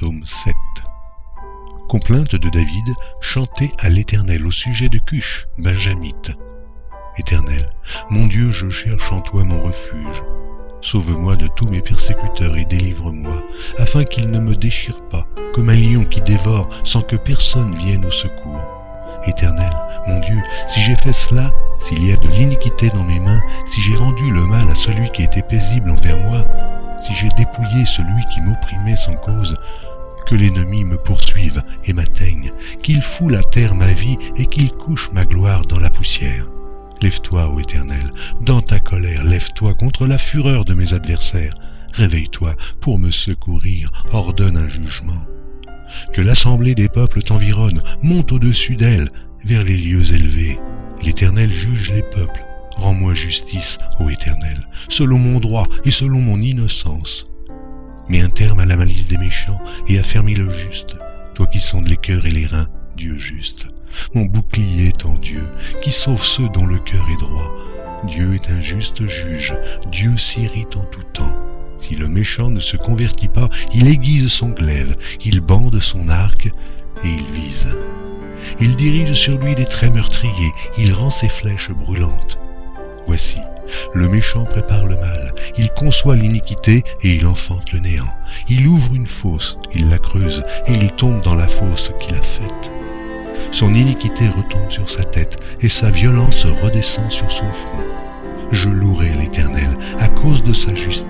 Psaume 7 Complainte de David chantée à l'Éternel au sujet de Cush, Benjamite. Éternel, mon Dieu, je cherche en toi mon refuge. Sauve-moi de tous mes persécuteurs et délivre-moi, afin qu'ils ne me déchirent pas, comme un lion qui dévore sans que personne vienne au secours. Éternel, mon Dieu, si j'ai fait cela, s'il y a de l'iniquité dans mes mains, si j'ai rendu le mal à celui qui était paisible envers moi, si j'ai dépouillé celui qui m'opprimait sans cause, que l'ennemi me poursuive et m'atteigne, qu'il foule à terre ma vie et qu'il couche ma gloire dans la poussière. Lève-toi, ô Éternel, dans ta colère, lève-toi contre la fureur de mes adversaires. Réveille-toi pour me secourir, ordonne un jugement. Que l'assemblée des peuples t'environne, monte au-dessus d'elle, vers les lieux élevés. L'Éternel juge les peuples. Rends-moi justice, ô Éternel, selon mon droit et selon mon innocence. Mets un terme à la malice des méchants et affermis le juste, toi qui sondes les cœurs et les reins, Dieu juste. Mon bouclier est en Dieu, qui sauve ceux dont le cœur est droit. Dieu est un juste juge, Dieu s'irrite en tout temps. Si le méchant ne se convertit pas, il aiguise son glaive, il bande son arc et il vise. Il dirige sur lui des traits meurtriers, il rend ses flèches brûlantes. Voici, le méchant prépare le mal, il conçoit l'iniquité et il enfante le néant. Il ouvre une fosse, il la creuse et il tombe dans la fosse qu'il a faite. Son iniquité retombe sur sa tête et sa violence redescend sur son front. Je louerai l'Éternel à cause de sa justice,